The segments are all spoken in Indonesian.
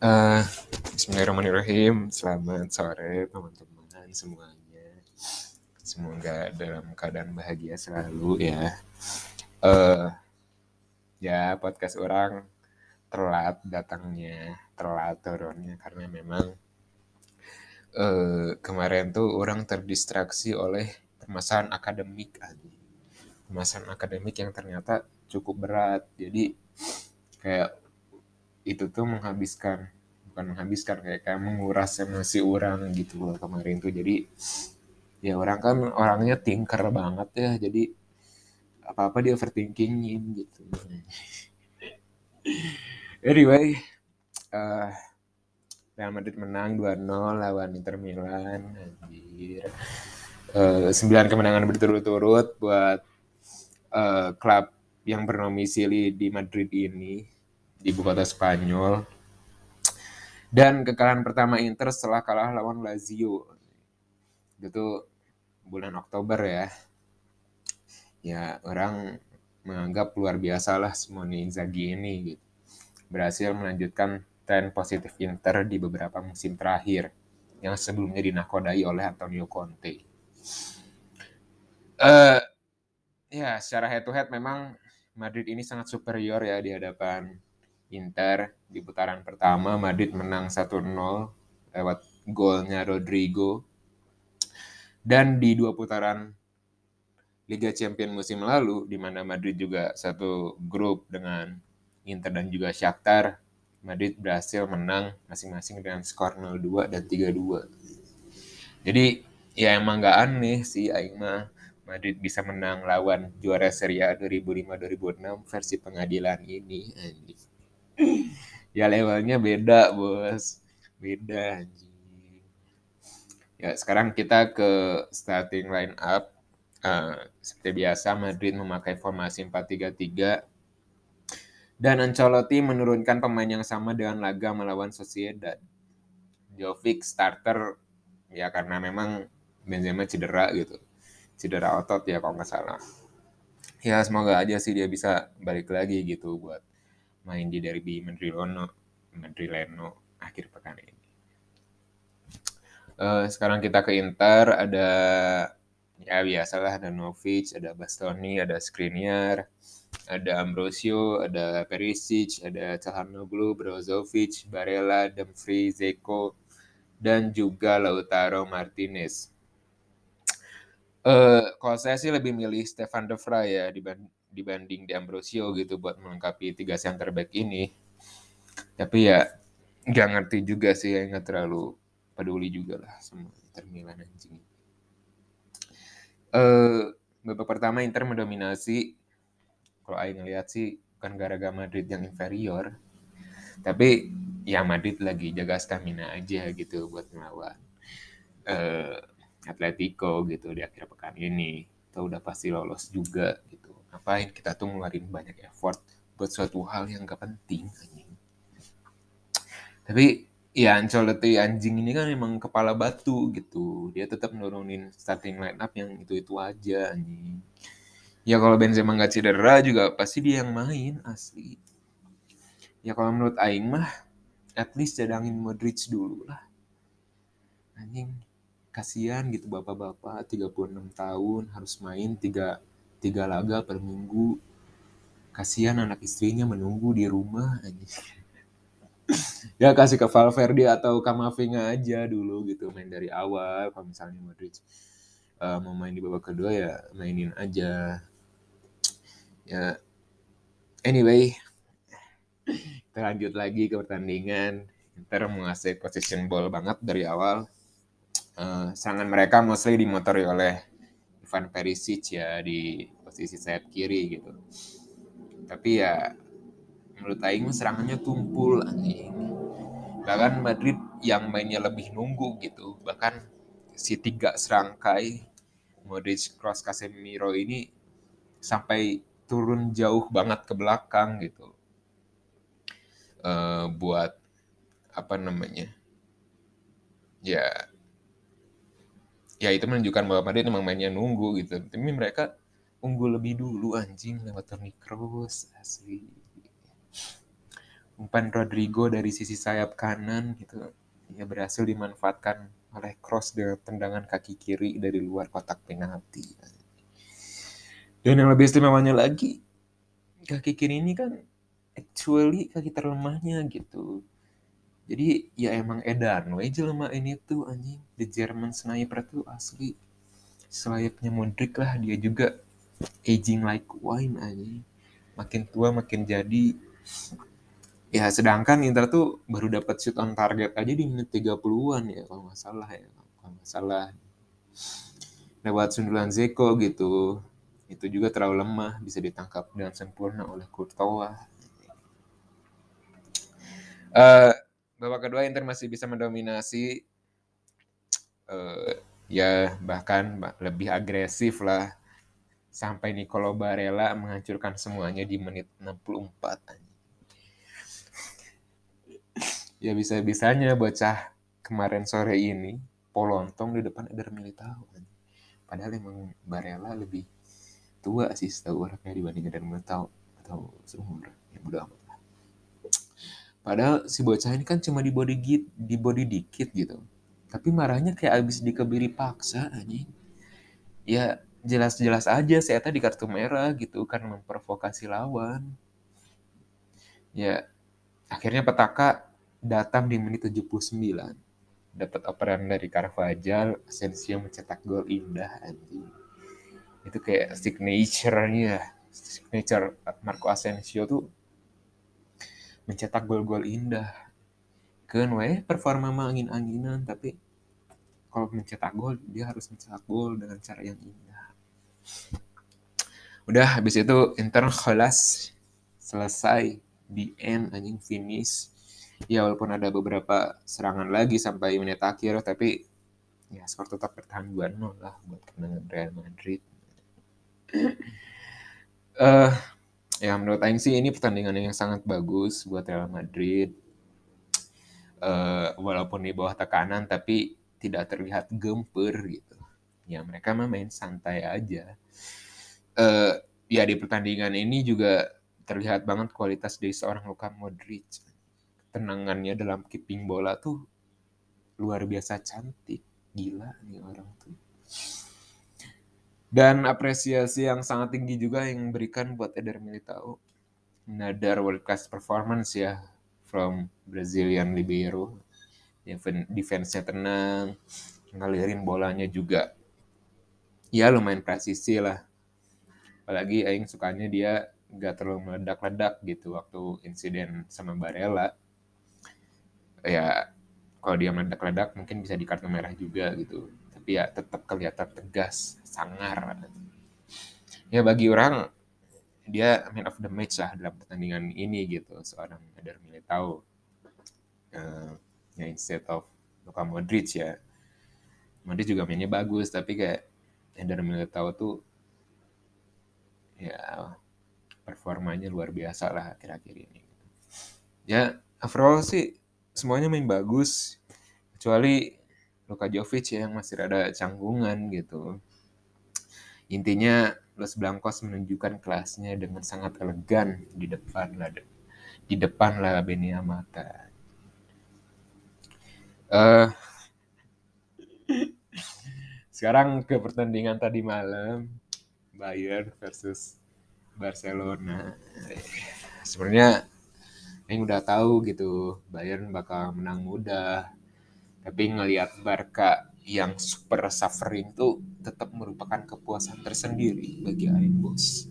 Eh, Bismillahirrahmanirrahim. Selamat sore teman-teman semuanya. Semoga dalam keadaan bahagia selalu ya. Eh, ya podcast orang telat datangnya, telat turunnya karena memang eh kemarin tuh orang terdistraksi oleh permasalahan akademik aja. Permasalahan akademik yang ternyata cukup berat. Jadi kayak itu tuh menghabiskan bukan menghabiskan kayak kayak menguras emosi orang gitu loh kemarin tuh. Jadi ya orang kan orangnya tinker banget ya. Jadi apa apa dia overthinkingin gitu. Anyway uh, Real Madrid menang 2-0 lawan Inter Milan anjir. Uh, 9 kemenangan berturut-turut buat uh, klub yang bernomisili di Madrid ini di ibu kota Spanyol. Dan kekalahan pertama Inter setelah kalah lawan Lazio. Itu bulan Oktober ya. Ya, orang menganggap luar biasa lah Simone Inzaghi ini gitu. Berhasil melanjutkan tren positif Inter di beberapa musim terakhir yang sebelumnya dinakodai oleh Antonio Conte. Uh, ya, secara head to head memang Madrid ini sangat superior ya di hadapan Inter di putaran pertama Madrid menang 1-0 lewat golnya Rodrigo. Dan di dua putaran Liga Champions musim lalu di mana Madrid juga satu grup dengan Inter dan juga Shakhtar, Madrid berhasil menang masing-masing dengan skor 0-2 dan 3-2. Jadi ya emang nggak aneh sih Aing mah Madrid bisa menang lawan juara Serie A 2005-2006 versi pengadilan ini anjing ya levelnya beda bos. Beda ya sekarang kita ke starting line up. Uh, seperti biasa Madrid memakai formasi 4-3-3 dan Ancelotti menurunkan pemain yang sama dengan laga melawan Sociedad. Jovic starter ya karena memang Benzema cedera gitu. Cedera otot ya kalau nggak salah. Ya semoga aja sih dia bisa balik lagi gitu buat main di derby Madrilono Madrileno akhir pekan ini. Uh, sekarang kita ke Inter ada ya biasalah ada Novic, ada Bastoni, ada Skriniar, ada Ambrosio, ada Perisic, ada Calhanoglu, Brozovic, Barella, Dumfries, Zeko, dan juga Lautaro Martinez. Uh, kalau saya sih lebih milih Stefan De Vrij ya dibanding dibanding di Ambrosio gitu buat melengkapi tiga center back ini. Tapi ya nggak ngerti juga sih, ya nggak terlalu peduli juga lah sama Inter Milan anjing. Uh, babak pertama Inter mendominasi. Kalau Aing ngeliat sih bukan gara-gara Madrid yang inferior, tapi ya Madrid lagi jaga stamina aja gitu buat melawan uh, Atletico gitu di akhir pekan ini. Kita udah pasti lolos juga gitu. Ngapain? Kita tuh ngeluarin banyak effort buat suatu hal yang gak penting anjing. Tapi ya Ancelotti anjing ini kan emang kepala batu gitu. Dia tetap nurunin starting line up yang itu itu aja anjing. Ya kalau Benzema nggak cedera juga pasti dia yang main asli. Ya kalau menurut Aing mah at least cadangin Modric dulu lah. Anjing kasihan gitu bapak-bapak 36 tahun harus main tiga tiga laga per minggu. Kasihan anak istrinya menunggu di rumah ya kasih ke Valverde atau Kamavinga aja dulu gitu main dari awal kalau misalnya Modric uh, mau main di babak kedua ya mainin aja. Ya anyway kita lanjut lagi ke pertandingan. Inter menguasai position ball banget dari awal uh, mereka mostly dimotori oleh Ivan Perisic ya di posisi sayap kiri gitu. Tapi ya menurut Aing serangannya tumpul anjing. Bahkan Madrid yang mainnya lebih nunggu gitu. Bahkan si tiga serangkai Modric, Kroos, Casemiro ini sampai turun jauh banget ke belakang gitu. Uh, buat apa namanya? Ya ya itu menunjukkan bahwa Madrid memang mainnya nunggu gitu tapi mereka unggul lebih dulu anjing lewat Toni Kroos asli umpan Rodrigo dari sisi sayap kanan gitu ya berhasil dimanfaatkan oleh cross dengan tendangan kaki kiri dari luar kotak penalti. Dan yang lebih istimewanya lagi, kaki kiri ini kan actually kaki terlemahnya gitu. Jadi ya emang edan we jelema ini tuh anjing the German sniper tuh asli selayaknya Modric lah dia juga aging like wine anjing. Makin tua makin jadi Ya sedangkan Inter tuh baru dapat shoot on target aja di menit 30-an ya kalau nggak salah ya. Kalau nggak salah. Lewat sundulan Zeko gitu. Itu juga terlalu lemah, bisa ditangkap dengan sempurna oleh Courtois. Uh, babak kedua Inter masih bisa mendominasi uh, ya bahkan lebih agresif lah. Sampai Nicolo Barella menghancurkan semuanya di menit 64 ya bisa-bisanya bocah kemarin sore ini polontong di depan Eder Militao padahal emang Barella lebih tua sih setahu orangnya dibanding Eder Militao atau seumur ya udah amat lah padahal si bocah ini kan cuma di body git di body dikit gitu tapi marahnya kayak abis dikebiri paksa anjing ya jelas-jelas aja saya tadi kartu merah gitu kan memprovokasi lawan ya akhirnya petaka datang di menit 79. Dapat operan dari Carvajal, Asensio mencetak gol indah anjing. Itu kayak signature-nya, signature Marco Asensio tuh mencetak gol-gol indah. Kan weh performa mah angin-anginan tapi kalau mencetak gol dia harus mencetak gol dengan cara yang indah. Udah habis itu Inter kelas selesai di end anjing finish ya walaupun ada beberapa serangan lagi sampai menit akhir tapi ya skor tetap bertahan 2-0 lah buat kemenangan Real Madrid. uh, ya menurut Aing sih ini pertandingan yang sangat bagus buat Real Madrid. Uh, walaupun di bawah tekanan tapi tidak terlihat gemper gitu. Ya mereka mah main santai aja. Uh, ya di pertandingan ini juga terlihat banget kualitas dari seorang Luka Modric tenangannya dalam keeping bola tuh luar biasa cantik gila nih orang tuh dan apresiasi yang sangat tinggi juga yang berikan buat Eder Militao. Another world class performance ya from Brazilian libero defense-nya tenang ngalirin bolanya juga. Ya lumayan presisi lah. Apalagi Aing sukanya dia gak terlalu meledak-ledak gitu waktu insiden sama Barella. Ya kalau dia meledak-ledak mungkin bisa di kartu merah juga gitu tapi ya tetap kelihatan tegas sangar. Ya bagi orang dia man of the match lah dalam pertandingan ini gitu. Seorang Eder Militao. Uh, ya instead of Luka Modric ya. Modric juga mainnya bagus tapi kayak Eder Militao tuh ya performanya luar biasa lah akhir-akhir ini. Ya overall sih semuanya main bagus. Kecuali Luka Jovic ya yang masih ada canggungan gitu. Intinya Los Blancos menunjukkan kelasnya dengan sangat elegan di depan lah di depan lah Benia Mata. Uh, sekarang ke pertandingan tadi malam Bayern versus Barcelona. Sebenarnya yang udah tahu gitu Bayern bakal menang mudah tapi ngelihat Barca yang super suffering tuh tetap merupakan kepuasan tersendiri bagi Aing bos.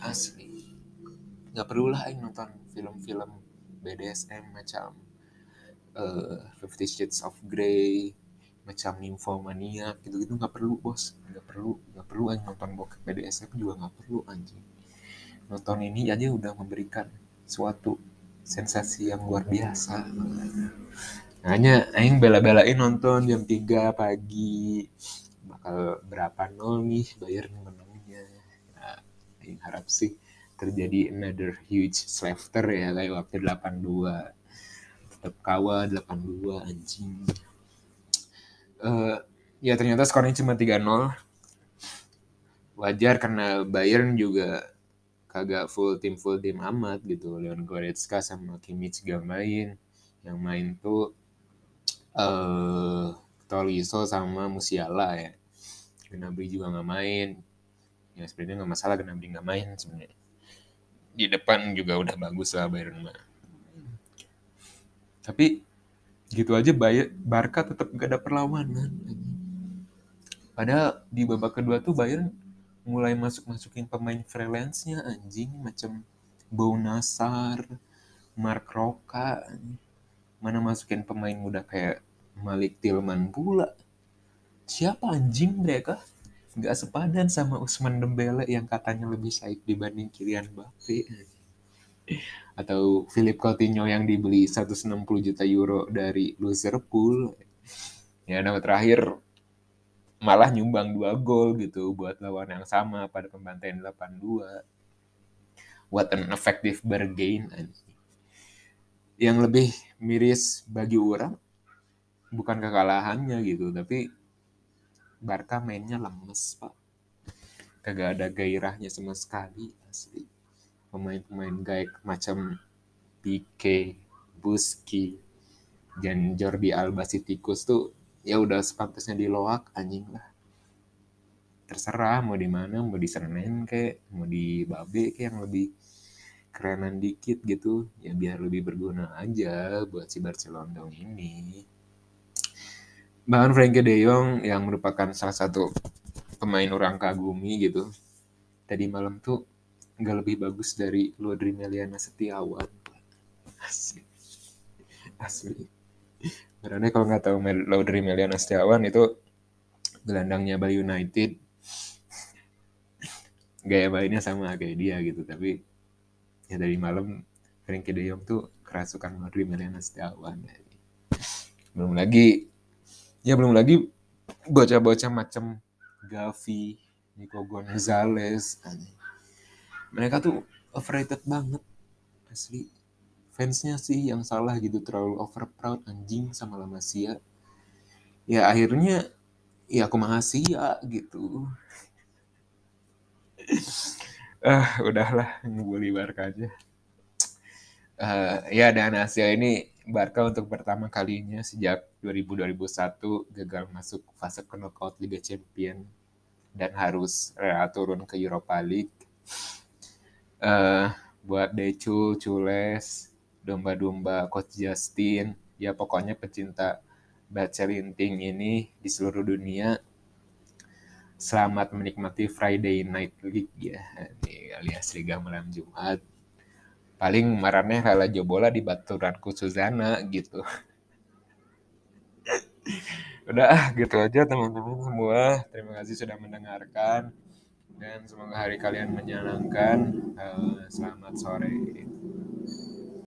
Asli. Nggak perlu lah Aing nonton film-film BDSM macam uh, Fifty Shades of Grey macam Nymphomania gitu-gitu nggak perlu bos. Nggak perlu nggak perlu Aing nonton bokep BDSM juga nggak perlu anjing. Nonton ini aja udah memberikan suatu sensasi yang luar biasa hanya aing bela-belain nonton jam 3 pagi. Bakal berapa nol nih bayar menangnya. Nah, aing harap sih terjadi another huge slaughter ya kayak waktu 82 tetap kawa 82 anjing. Uh, ya ternyata skornya cuma 3-0 wajar karena Bayern juga kagak full tim full tim amat gitu. Leon Goretzka sama Kimmich gak main. Yang main tuh eh Tolisso sama Musiala ya. Gnabry juga nggak main. Ya sebenarnya nggak masalah Gnabry nggak main sebenarnya. Di depan juga udah bagus lah Bayern mah. Tapi gitu aja Bayern Barca tetap gak ada perlawanan padahal di babak kedua tuh Bayern mulai masuk-masukin pemain freelance-nya anjing. Macam Bau Nasar, Mark Roka mana masukin pemain muda kayak Malik Tilman pula? Siapa anjing mereka? Nggak sepadan sama Usman Dembele yang katanya lebih baik dibanding Kylian Mbappe. Atau Philip Coutinho yang dibeli 160 juta euro dari Liverpool. Ya nama terakhir malah nyumbang dua gol gitu buat lawan yang sama pada pembantaian 8-2 what an effective bargain yang lebih miris bagi orang bukan kekalahannya gitu tapi Barca mainnya lemes pak. Kagak ada gairahnya sama sekali asli. Pemain-pemain gaik macam Pique, Buski, dan Jordi Alba si tikus tuh ya udah sepantasnya diloak anjing lah. Terserah mau di mana mau di Senen kayak mau di Babe kayak yang lebih kerenan dikit gitu ya biar lebih berguna aja buat si Barcelona ini. Bahkan Frankie De Jong yang merupakan salah satu pemain orang kagumi gitu tadi malam tuh nggak lebih bagus dari Lodri Meliana Setiawan. Asli. Asli. Karena kalau nggak tahu Lodri Meliana Setiawan itu gelandangnya Bali United. Gaya mainnya sama kayak dia gitu tapi ya dari malam Frankie De Jong tuh kerasukan Lodri Meliana Setiawan belum lagi ya belum lagi bocah-bocah macam Gavi, Nico Gonzalez, mereka tuh overrated banget asli. Fansnya sih yang salah gitu terlalu over proud anjing sama La Masia. Ya akhirnya ya aku ya gitu. ah udahlah ngebully Barca aja. Uh, ya dan hasil ini Barca untuk pertama kalinya sejak 2000-2001 gagal masuk fase knockout Liga Champion dan harus rela turun ke Europa League. Uh, buat Decu, Cules, domba-domba Coach Justin, ya pokoknya pecinta baca linting ini di seluruh dunia selamat menikmati Friday Night League ya. Ini alias Liga Malam Jumat. Paling marahnya kalah jobola di baturan Suzana gitu. Udah gitu aja teman-teman semua. Terima kasih sudah mendengarkan. Dan semoga hari kalian menyenangkan. Uh, selamat sore